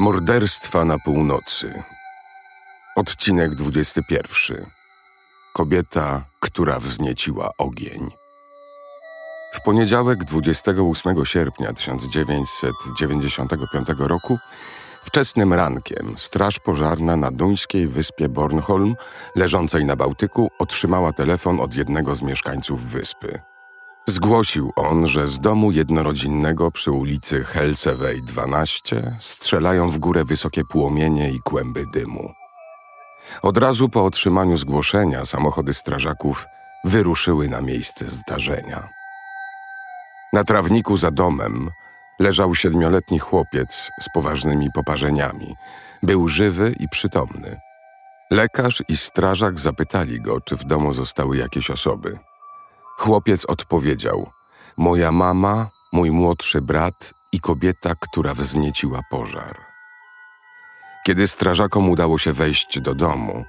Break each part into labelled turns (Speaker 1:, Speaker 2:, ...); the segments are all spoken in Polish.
Speaker 1: Morderstwa na północy. Odcinek 21. Kobieta, która wznieciła ogień. W poniedziałek 28 sierpnia 1995 roku, wczesnym rankiem, Straż Pożarna na duńskiej wyspie Bornholm, leżącej na Bałtyku, otrzymała telefon od jednego z mieszkańców wyspy. Zgłosił on, że z domu jednorodzinnego przy ulicy Helsewej 12 strzelają w górę wysokie płomienie i kłęby dymu. Od razu po otrzymaniu zgłoszenia samochody strażaków wyruszyły na miejsce zdarzenia. Na trawniku za domem leżał siedmioletni chłopiec z poważnymi poparzeniami. Był żywy i przytomny. Lekarz i strażak zapytali go, czy w domu zostały jakieś osoby. Chłopiec odpowiedział: Moja mama, mój młodszy brat i kobieta, która wznieciła pożar. Kiedy strażakom udało się wejść do domu,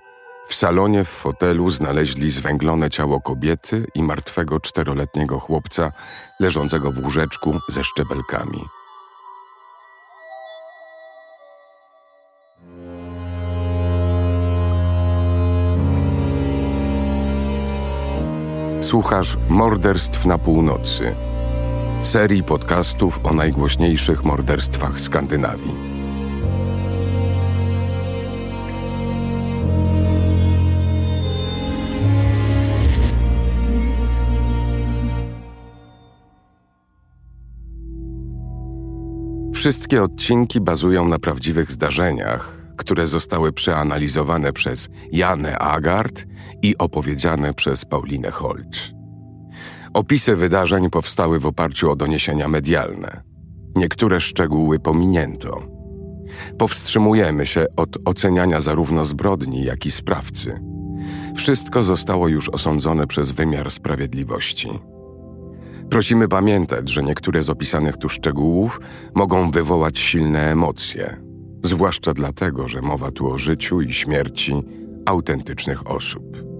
Speaker 1: w salonie w fotelu znaleźli zwęglone ciało kobiety i martwego czteroletniego chłopca leżącego w łóżeczku ze szczebelkami. Słuchasz Morderstw na Północy, serii podcastów o najgłośniejszych morderstwach Skandynawii. Wszystkie odcinki bazują na prawdziwych zdarzeniach, które zostały przeanalizowane przez Janę Agard i opowiedziane przez Paulinę Holcz. Opisy wydarzeń powstały w oparciu o doniesienia medialne. Niektóre szczegóły pominięto. Powstrzymujemy się od oceniania zarówno zbrodni, jak i sprawcy. Wszystko zostało już osądzone przez wymiar sprawiedliwości. Prosimy pamiętać, że niektóre z opisanych tu szczegółów mogą wywołać silne emocje, zwłaszcza dlatego, że mowa tu o życiu i śmierci autentycznych osób.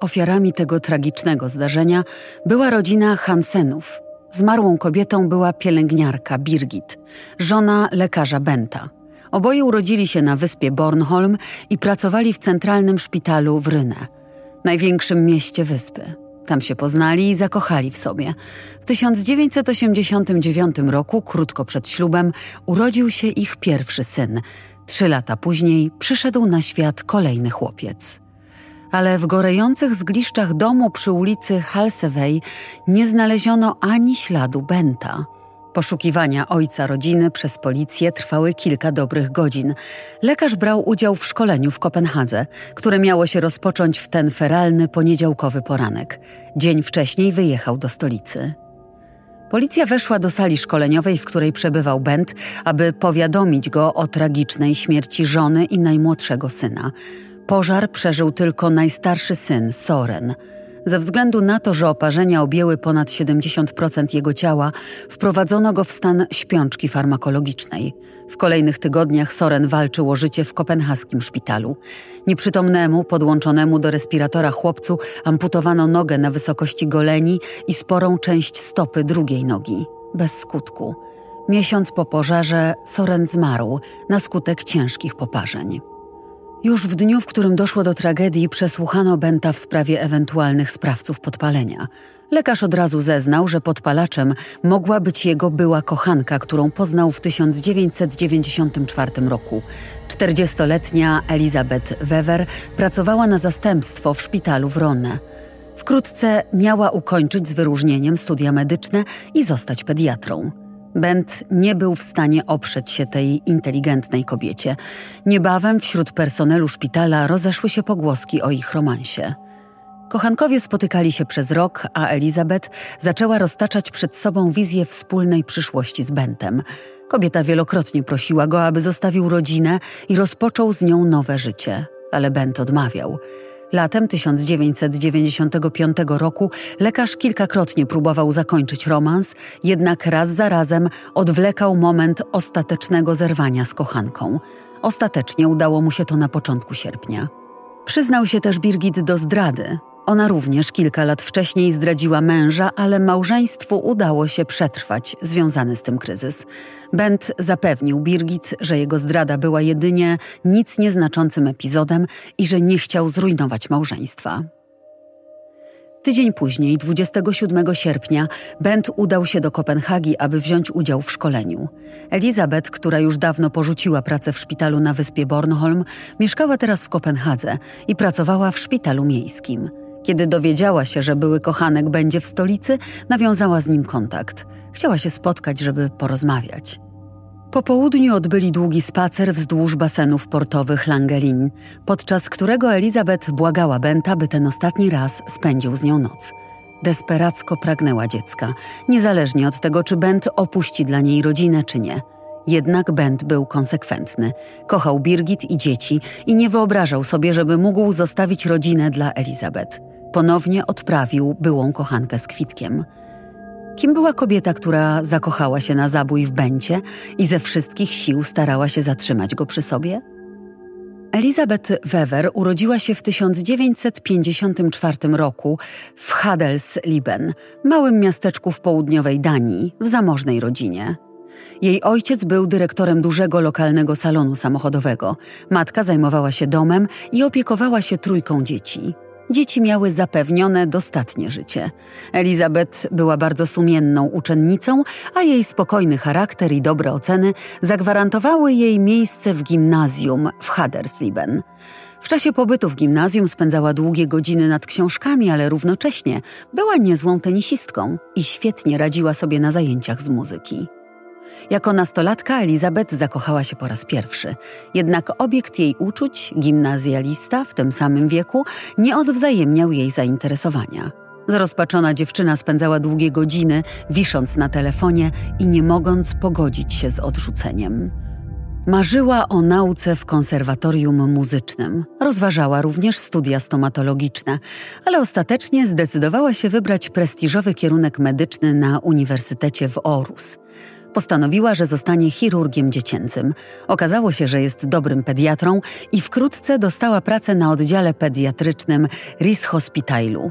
Speaker 2: Ofiarami tego tragicznego zdarzenia była rodzina Hansenów. Zmarłą kobietą była pielęgniarka Birgit, żona lekarza Benta. Oboje urodzili się na wyspie Bornholm i pracowali w centralnym szpitalu w Rynę, największym mieście wyspy. Tam się poznali i zakochali w sobie. W 1989 roku, krótko przed ślubem, urodził się ich pierwszy syn. Trzy lata później przyszedł na świat kolejny chłopiec. Ale w gorejących zgliszczach domu przy ulicy Halsewej nie znaleziono ani śladu Benta. Poszukiwania ojca rodziny przez policję trwały kilka dobrych godzin. Lekarz brał udział w szkoleniu w Kopenhadze, które miało się rozpocząć w ten feralny poniedziałkowy poranek. Dzień wcześniej wyjechał do stolicy. Policja weszła do sali szkoleniowej, w której przebywał Bent, aby powiadomić go o tragicznej śmierci żony i najmłodszego syna. Pożar przeżył tylko najstarszy syn, Soren – ze względu na to, że oparzenia objęły ponad 70% jego ciała, wprowadzono go w stan śpiączki farmakologicznej. W kolejnych tygodniach Soren walczył o życie w kopenhaskim szpitalu. Nieprzytomnemu, podłączonemu do respiratora chłopcu amputowano nogę na wysokości goleni i sporą część stopy drugiej nogi. Bez skutku. Miesiąc po pożarze Soren zmarł na skutek ciężkich poparzeń. Już w dniu, w którym doszło do tragedii, przesłuchano Benta w sprawie ewentualnych sprawców podpalenia. Lekarz od razu zeznał, że podpalaczem mogła być jego była kochanka, którą poznał w 1994 roku. 40-letnia Elizabeth Wever pracowała na zastępstwo w szpitalu w Ronne. Wkrótce miała ukończyć z wyróżnieniem studia medyczne i zostać pediatrą. Bent nie był w stanie oprzeć się tej inteligentnej kobiecie. Niebawem wśród personelu szpitala rozeszły się pogłoski o ich romansie. Kochankowie spotykali się przez rok, a Elizabeth zaczęła roztaczać przed sobą wizję wspólnej przyszłości z Bentem. Kobieta wielokrotnie prosiła go, aby zostawił rodzinę i rozpoczął z nią nowe życie, ale Bent odmawiał. Latem 1995 roku lekarz kilkakrotnie próbował zakończyć romans, jednak raz za razem odwlekał moment ostatecznego zerwania z kochanką. Ostatecznie udało mu się to na początku sierpnia. Przyznał się też Birgit do zdrady. Ona również kilka lat wcześniej zdradziła męża, ale małżeństwu udało się przetrwać związany z tym kryzys. Bent zapewnił Birgit, że jego zdrada była jedynie nic nieznaczącym epizodem i że nie chciał zrujnować małżeństwa. Tydzień później, 27 sierpnia, Bent udał się do Kopenhagi, aby wziąć udział w szkoleniu. Elizabeth, która już dawno porzuciła pracę w szpitalu na wyspie Bornholm, mieszkała teraz w Kopenhadze i pracowała w szpitalu miejskim. Kiedy dowiedziała się, że były kochanek będzie w stolicy, nawiązała z nim kontakt. Chciała się spotkać, żeby porozmawiać. Po południu odbyli długi spacer wzdłuż basenów portowych Langelin, podczas którego Elizabeth błagała Benta, by ten ostatni raz spędził z nią noc. Desperacko pragnęła dziecka, niezależnie od tego, czy Bent opuści dla niej rodzinę, czy nie. Jednak Bent był konsekwentny. Kochał Birgit i dzieci i nie wyobrażał sobie, żeby mógł zostawić rodzinę dla Elizabeth. Ponownie odprawił byłą kochankę z kwitkiem – Kim była kobieta, która zakochała się na zabój w Bencie i ze wszystkich sił starała się zatrzymać go przy sobie? Elizabeth Wever urodziła się w 1954 roku w Hadelsliben, małym miasteczku w południowej Danii, w zamożnej rodzinie. Jej ojciec był dyrektorem dużego lokalnego salonu samochodowego. Matka zajmowała się domem i opiekowała się trójką dzieci dzieci miały zapewnione dostatnie życie. Elizabeth była bardzo sumienną uczennicą, a jej spokojny charakter i dobre oceny zagwarantowały jej miejsce w gimnazjum w Haderslieben. W czasie pobytu w gimnazjum spędzała długie godziny nad książkami, ale równocześnie była niezłą tenisistką i świetnie radziła sobie na zajęciach z muzyki. Jako nastolatka Elizabeth zakochała się po raz pierwszy, jednak obiekt jej uczuć, gimnazjalista w tym samym wieku, nie odwzajemniał jej zainteresowania. Zrozpaczona dziewczyna spędzała długie godziny, wisząc na telefonie i nie mogąc pogodzić się z odrzuceniem. Marzyła o nauce w konserwatorium muzycznym. Rozważała również studia stomatologiczne, ale ostatecznie zdecydowała się wybrać prestiżowy kierunek medyczny na Uniwersytecie w Orus. Postanowiła, że zostanie chirurgiem dziecięcym. Okazało się, że jest dobrym pediatrą i wkrótce dostała pracę na oddziale pediatrycznym Rigshospitalu,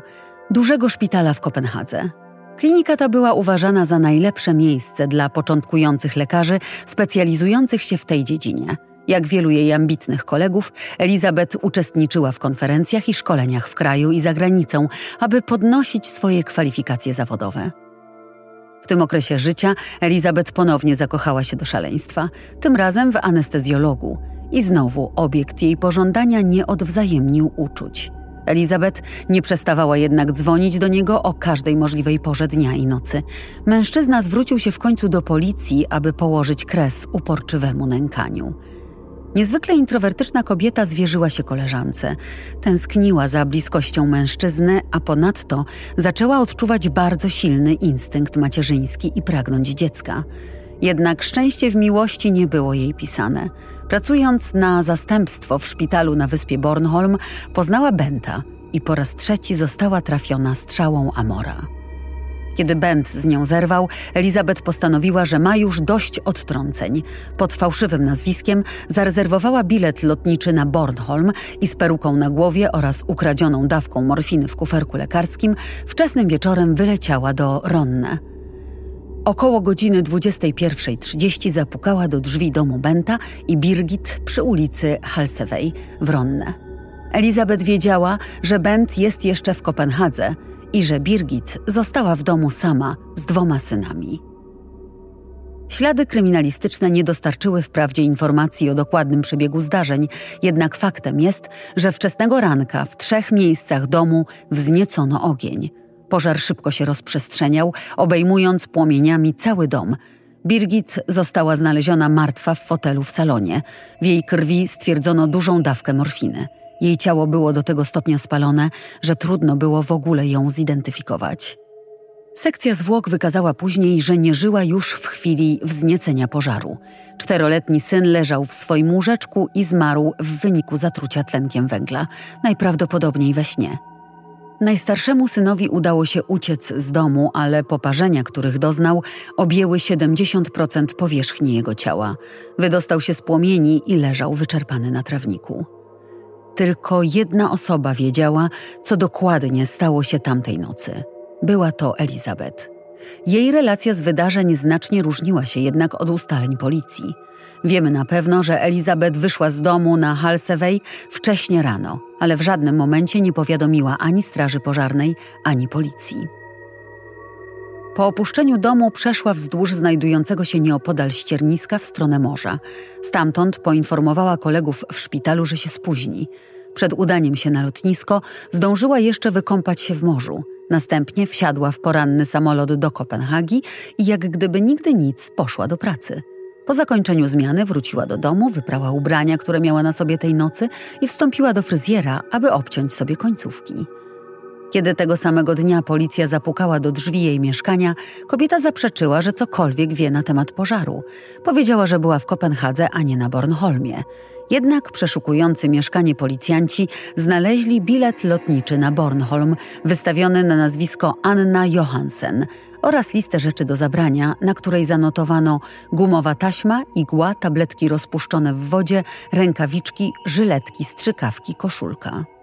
Speaker 2: dużego szpitala w Kopenhadze. Klinika ta była uważana za najlepsze miejsce dla początkujących lekarzy specjalizujących się w tej dziedzinie. Jak wielu jej ambitnych kolegów, Elizabeth uczestniczyła w konferencjach i szkoleniach w kraju i za granicą, aby podnosić swoje kwalifikacje zawodowe. W tym okresie życia Elizabeth ponownie zakochała się do szaleństwa, tym razem w anestezjologu. I znowu obiekt jej pożądania nie odwzajemnił uczuć. Elizabeth nie przestawała jednak dzwonić do niego o każdej możliwej porze dnia i nocy. Mężczyzna zwrócił się w końcu do policji, aby położyć kres uporczywemu nękaniu. Niezwykle introwertyczna kobieta zwierzyła się koleżance. Tęskniła za bliskością mężczyzny, a ponadto zaczęła odczuwać bardzo silny instynkt macierzyński i pragnąć dziecka. Jednak szczęście w miłości nie było jej pisane. Pracując na zastępstwo w szpitalu na wyspie Bornholm, poznała Benta i po raz trzeci została trafiona strzałą Amora. Kiedy Bent z nią zerwał, Elizabeth postanowiła, że ma już dość odtrąceń. Pod fałszywym nazwiskiem zarezerwowała bilet lotniczy na Bornholm i z peruką na głowie oraz ukradzioną dawką morfiny w kuferku lekarskim wczesnym wieczorem wyleciała do Ronne. Około godziny 21.30 zapukała do drzwi domu Benta i Birgit przy ulicy Halsewej w Ronne. Elizabeth wiedziała, że Bent jest jeszcze w Kopenhadze – i że Birgit została w domu sama z dwoma synami. Ślady kryminalistyczne nie dostarczyły wprawdzie informacji o dokładnym przebiegu zdarzeń, jednak faktem jest, że wczesnego ranka w trzech miejscach domu wzniecono ogień. Pożar szybko się rozprzestrzeniał, obejmując płomieniami cały dom. Birgit została znaleziona martwa w fotelu w salonie. W jej krwi stwierdzono dużą dawkę morfiny. Jej ciało było do tego stopnia spalone, że trudno było w ogóle ją zidentyfikować. Sekcja zwłok wykazała później, że nie żyła już w chwili wzniecenia pożaru. Czteroletni syn leżał w swoim łóżeczku i zmarł w wyniku zatrucia tlenkiem węgla, najprawdopodobniej we śnie. Najstarszemu synowi udało się uciec z domu, ale poparzenia, których doznał, objęły 70% powierzchni jego ciała. Wydostał się z płomieni i leżał wyczerpany na trawniku. Tylko jedna osoba wiedziała, co dokładnie stało się tamtej nocy. Była to Elizabeth. Jej relacja z wydarzeń znacznie różniła się jednak od ustaleń policji. Wiemy na pewno, że Elizabeth wyszła z domu na Halseway wcześnie rano, ale w żadnym momencie nie powiadomiła ani straży pożarnej, ani policji. Po opuszczeniu domu przeszła wzdłuż znajdującego się nieopodal ścierniska w stronę morza. Stamtąd poinformowała kolegów w szpitalu, że się spóźni. Przed udaniem się na lotnisko zdążyła jeszcze wykąpać się w morzu. Następnie wsiadła w poranny samolot do Kopenhagi i jak gdyby nigdy nic poszła do pracy. Po zakończeniu zmiany wróciła do domu, wyprała ubrania, które miała na sobie tej nocy i wstąpiła do fryzjera, aby obciąć sobie końcówki. Kiedy tego samego dnia policja zapukała do drzwi jej mieszkania, kobieta zaprzeczyła, że cokolwiek wie na temat pożaru. Powiedziała, że była w Kopenhadze, a nie na Bornholmie. Jednak przeszukujący mieszkanie policjanci znaleźli bilet lotniczy na Bornholm wystawiony na nazwisko Anna Johansen oraz listę rzeczy do zabrania, na której zanotowano gumowa taśma, igła, tabletki rozpuszczone w wodzie, rękawiczki, żyletki, strzykawki, koszulka.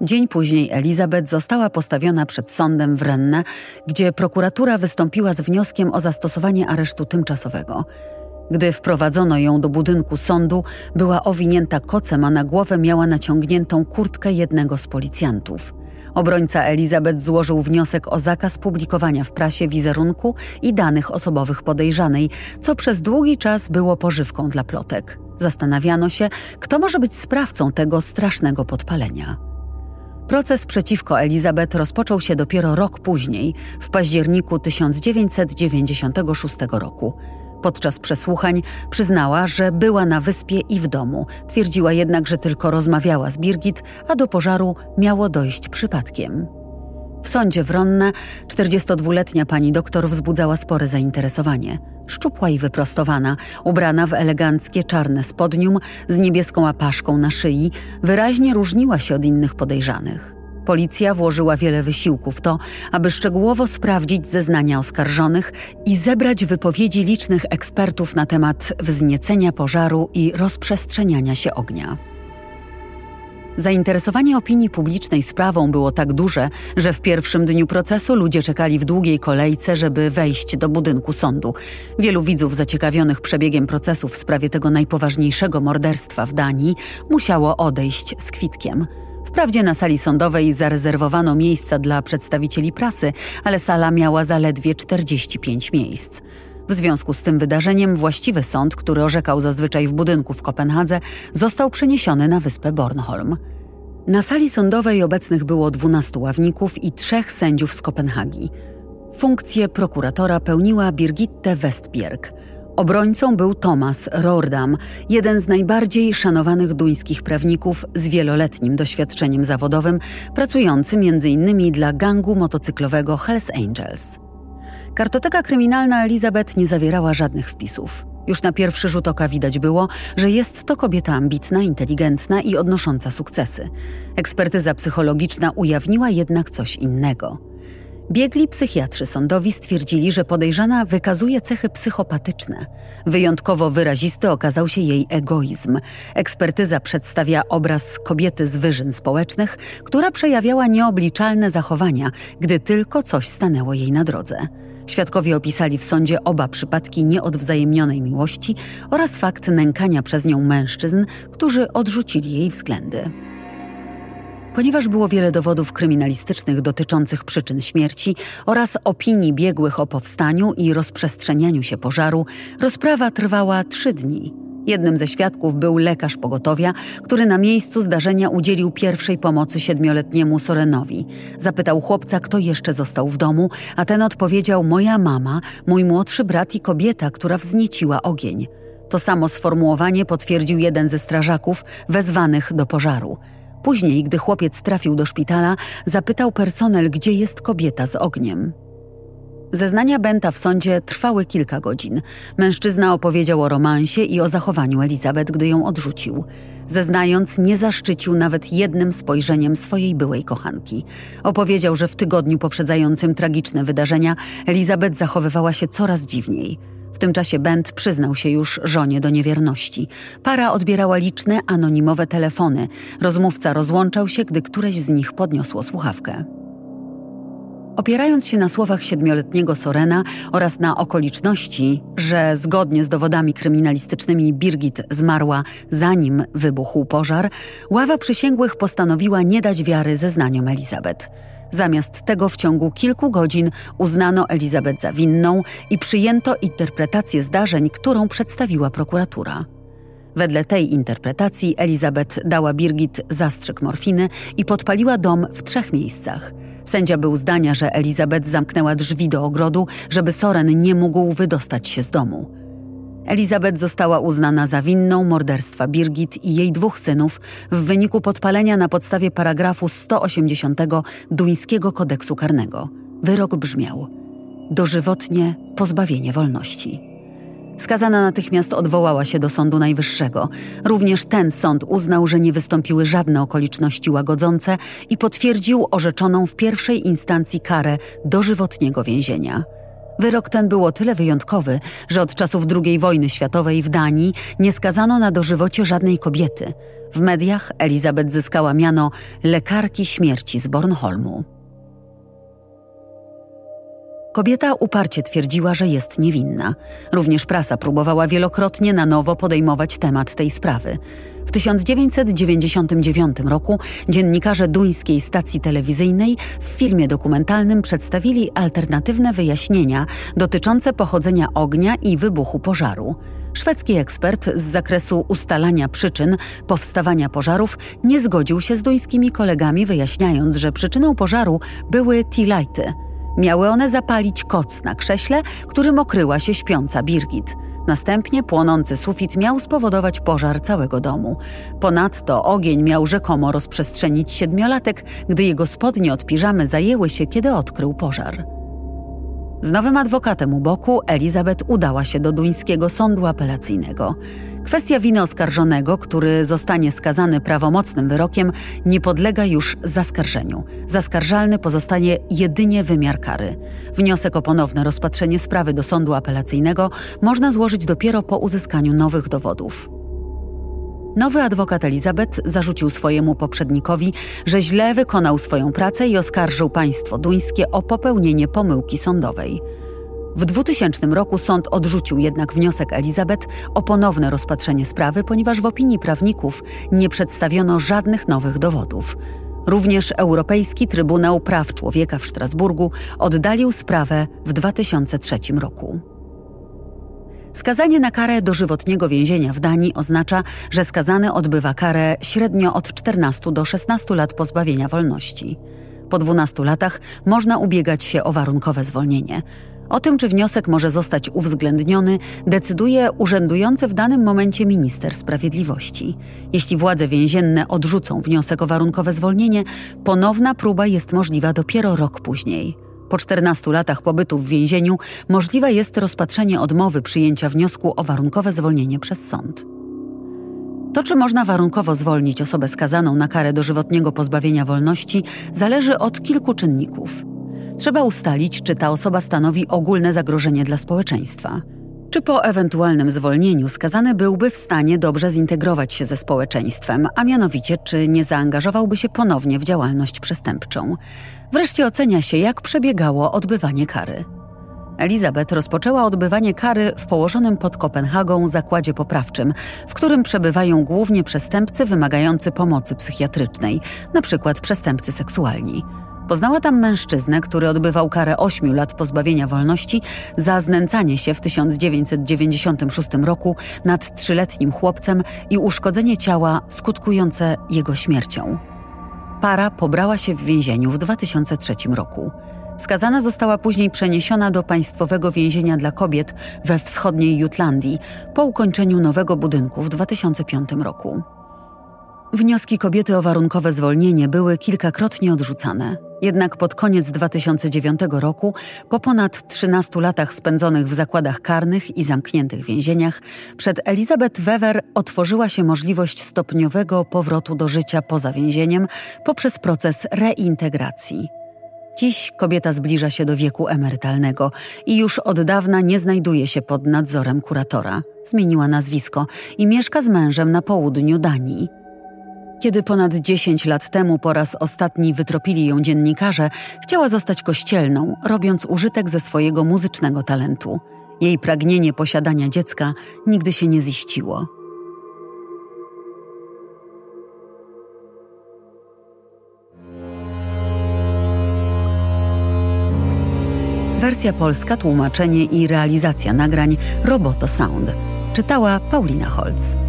Speaker 2: Dzień później Elizabeth została postawiona przed sądem w Rennes, gdzie prokuratura wystąpiła z wnioskiem o zastosowanie aresztu tymczasowego. Gdy wprowadzono ją do budynku sądu, była owinięta kocem, a na głowę miała naciągniętą kurtkę jednego z policjantów. Obrońca Elizabeth złożył wniosek o zakaz publikowania w prasie wizerunku i danych osobowych podejrzanej, co przez długi czas było pożywką dla plotek. Zastanawiano się, kto może być sprawcą tego strasznego podpalenia. Proces przeciwko Elizabeth rozpoczął się dopiero rok później, w październiku 1996 roku. Podczas przesłuchań przyznała, że była na wyspie i w domu. Twierdziła jednak, że tylko rozmawiała z Birgit, a do pożaru miało dojść przypadkiem. W sądzie w Ronne 42-letnia pani doktor wzbudzała spore zainteresowanie. Szczupła i wyprostowana, ubrana w eleganckie czarne spodnium z niebieską apaszką na szyi, wyraźnie różniła się od innych podejrzanych. Policja włożyła wiele wysiłku w to, aby szczegółowo sprawdzić zeznania oskarżonych i zebrać wypowiedzi licznych ekspertów na temat wzniecenia pożaru i rozprzestrzeniania się ognia. Zainteresowanie opinii publicznej sprawą było tak duże, że w pierwszym dniu procesu ludzie czekali w długiej kolejce, żeby wejść do budynku sądu. Wielu widzów zaciekawionych przebiegiem procesu w sprawie tego najpoważniejszego morderstwa w Danii musiało odejść z kwitkiem. Wprawdzie na sali sądowej zarezerwowano miejsca dla przedstawicieli prasy, ale sala miała zaledwie 45 miejsc. W związku z tym wydarzeniem właściwy sąd, który orzekał zazwyczaj w budynku w Kopenhadze, został przeniesiony na wyspę Bornholm. Na sali sądowej obecnych było 12 ławników i trzech sędziów z Kopenhagi. Funkcję prokuratora pełniła Birgitte Westbjerg – Obrońcą był Thomas Rordam, jeden z najbardziej szanowanych duńskich prawników z wieloletnim doświadczeniem zawodowym, pracujący m.in. dla gangu motocyklowego Hells Angels. Kartoteka kryminalna Elizabeth nie zawierała żadnych wpisów. Już na pierwszy rzut oka widać było, że jest to kobieta ambitna, inteligentna i odnosząca sukcesy. Ekspertyza psychologiczna ujawniła jednak coś innego – Biegli psychiatrzy sądowi stwierdzili, że podejrzana wykazuje cechy psychopatyczne. Wyjątkowo wyrazisty okazał się jej egoizm. Ekspertyza przedstawia obraz kobiety z wyżyn społecznych, która przejawiała nieobliczalne zachowania, gdy tylko coś stanęło jej na drodze. Świadkowie opisali w sądzie oba przypadki nieodwzajemnionej miłości oraz fakt nękania przez nią mężczyzn, którzy odrzucili jej względy. Ponieważ było wiele dowodów kryminalistycznych dotyczących przyczyn śmierci oraz opinii biegłych o powstaniu i rozprzestrzenianiu się pożaru, rozprawa trwała trzy dni. Jednym ze świadków był lekarz pogotowia, który na miejscu zdarzenia udzielił pierwszej pomocy siedmioletniemu Sorenowi. Zapytał chłopca, kto jeszcze został w domu, a ten odpowiedział: Moja mama, mój młodszy brat i kobieta, która wznieciła ogień. To samo sformułowanie potwierdził jeden ze strażaków wezwanych do pożaru. Później, gdy chłopiec trafił do szpitala, zapytał personel, gdzie jest kobieta z ogniem. Zeznania Benta w sądzie trwały kilka godzin. Mężczyzna opowiedział o romansie i o zachowaniu Elizabeth, gdy ją odrzucił. Zeznając, nie zaszczycił nawet jednym spojrzeniem swojej byłej kochanki. Opowiedział, że w tygodniu poprzedzającym tragiczne wydarzenia Elizabeth zachowywała się coraz dziwniej. W tym czasie Bent przyznał się już żonie do niewierności. Para odbierała liczne anonimowe telefony. Rozmówca rozłączał się, gdy któreś z nich podniosło słuchawkę. Opierając się na słowach siedmioletniego Sorena oraz na okoliczności, że zgodnie z dowodami kryminalistycznymi Birgit zmarła zanim wybuchł pożar, ława przysięgłych postanowiła nie dać wiary zeznaniom Elizabeth. Zamiast tego w ciągu kilku godzin uznano Elizabeth za winną i przyjęto interpretację zdarzeń, którą przedstawiła prokuratura. Wedle tej interpretacji Elizabeth dała Birgit zastrzyk morfiny i podpaliła dom w trzech miejscach. Sędzia był zdania, że Elizabeth zamknęła drzwi do ogrodu, żeby Soren nie mógł wydostać się z domu. Elizabeth została uznana za winną morderstwa Birgit i jej dwóch synów w wyniku podpalenia na podstawie paragrafu 180 duńskiego kodeksu karnego. Wyrok brzmiał: dożywotnie pozbawienie wolności. Skazana natychmiast odwołała się do Sądu Najwyższego. Również ten sąd uznał, że nie wystąpiły żadne okoliczności łagodzące i potwierdził orzeczoną w pierwszej instancji karę dożywotniego więzienia. Wyrok ten był o tyle wyjątkowy, że od czasów II wojny światowej w Danii nie skazano na dożywocie żadnej kobiety. W mediach Elizabeth zyskała miano lekarki śmierci z Bornholmu. Kobieta uparcie twierdziła, że jest niewinna. Również prasa próbowała wielokrotnie na nowo podejmować temat tej sprawy. W 1999 roku dziennikarze duńskiej stacji telewizyjnej w filmie dokumentalnym przedstawili alternatywne wyjaśnienia dotyczące pochodzenia ognia i wybuchu pożaru. Szwedzki ekspert z zakresu ustalania przyczyn powstawania pożarów nie zgodził się z duńskimi kolegami, wyjaśniając, że przyczyną pożaru były tea-lighty – Miały one zapalić koc na krześle, którym okryła się śpiąca Birgit. Następnie płonący sufit miał spowodować pożar całego domu. Ponadto ogień miał rzekomo rozprzestrzenić siedmiolatek, gdy jego spodnie od piżamy zajęły się, kiedy odkrył pożar. Z nowym adwokatem u boku Elizabeth udała się do duńskiego sądu apelacyjnego. Kwestia winy oskarżonego, który zostanie skazany prawomocnym wyrokiem, nie podlega już zaskarżeniu. Zaskarżalny pozostanie jedynie wymiar kary. Wniosek o ponowne rozpatrzenie sprawy do sądu apelacyjnego można złożyć dopiero po uzyskaniu nowych dowodów. Nowy adwokat Elizabeth zarzucił swojemu poprzednikowi, że źle wykonał swoją pracę i oskarżył państwo duńskie o popełnienie pomyłki sądowej. W 2000 roku sąd odrzucił jednak wniosek Elizabeth o ponowne rozpatrzenie sprawy, ponieważ w opinii prawników nie przedstawiono żadnych nowych dowodów. Również Europejski Trybunał Praw Człowieka w Strasburgu oddalił sprawę w 2003 roku. Skazanie na karę dożywotniego więzienia w Danii oznacza, że skazany odbywa karę średnio od 14 do 16 lat pozbawienia wolności. Po 12 latach można ubiegać się o warunkowe zwolnienie. O tym, czy wniosek może zostać uwzględniony, decyduje urzędujący w danym momencie minister sprawiedliwości. Jeśli władze więzienne odrzucą wniosek o warunkowe zwolnienie, ponowna próba jest możliwa dopiero rok później. Po 14 latach pobytu w więzieniu możliwe jest rozpatrzenie odmowy przyjęcia wniosku o warunkowe zwolnienie przez sąd. To, czy można warunkowo zwolnić osobę skazaną na karę dożywotniego pozbawienia wolności, zależy od kilku czynników. Trzeba ustalić, czy ta osoba stanowi ogólne zagrożenie dla społeczeństwa. Czy po ewentualnym zwolnieniu skazany byłby w stanie dobrze zintegrować się ze społeczeństwem, a mianowicie czy nie zaangażowałby się ponownie w działalność przestępczą. Wreszcie ocenia się, jak przebiegało odbywanie kary. Elizabeth rozpoczęła odbywanie kary w położonym pod Kopenhagą zakładzie poprawczym, w którym przebywają głównie przestępcy wymagający pomocy psychiatrycznej, np. przestępcy seksualni. Poznała tam mężczyznę, który odbywał karę 8 lat pozbawienia wolności za znęcanie się w 1996 roku nad trzyletnim chłopcem i uszkodzenie ciała skutkujące jego śmiercią. Para pobrała się w więzieniu w 2003 roku. Skazana została później przeniesiona do państwowego więzienia dla kobiet we wschodniej Jutlandii po ukończeniu nowego budynku w 2005 roku. Wnioski kobiety o warunkowe zwolnienie były kilkakrotnie odrzucane. Jednak pod koniec 2009 roku, po ponad 13 latach spędzonych w zakładach karnych i zamkniętych więzieniach, przed Elizabeth Wever otworzyła się możliwość stopniowego powrotu do życia poza więzieniem poprzez proces reintegracji. Dziś kobieta zbliża się do wieku emerytalnego i już od dawna nie znajduje się pod nadzorem kuratora. Zmieniła nazwisko i mieszka z mężem na południu Danii. Kiedy ponad 10 lat temu po raz ostatni wytropili ją dziennikarze, chciała zostać kościelną, robiąc użytek ze swojego muzycznego talentu. Jej pragnienie posiadania dziecka nigdy się nie ziściło. Wersja polska, tłumaczenie i realizacja nagrań Roboto Sound. Czytała Paulina Holz.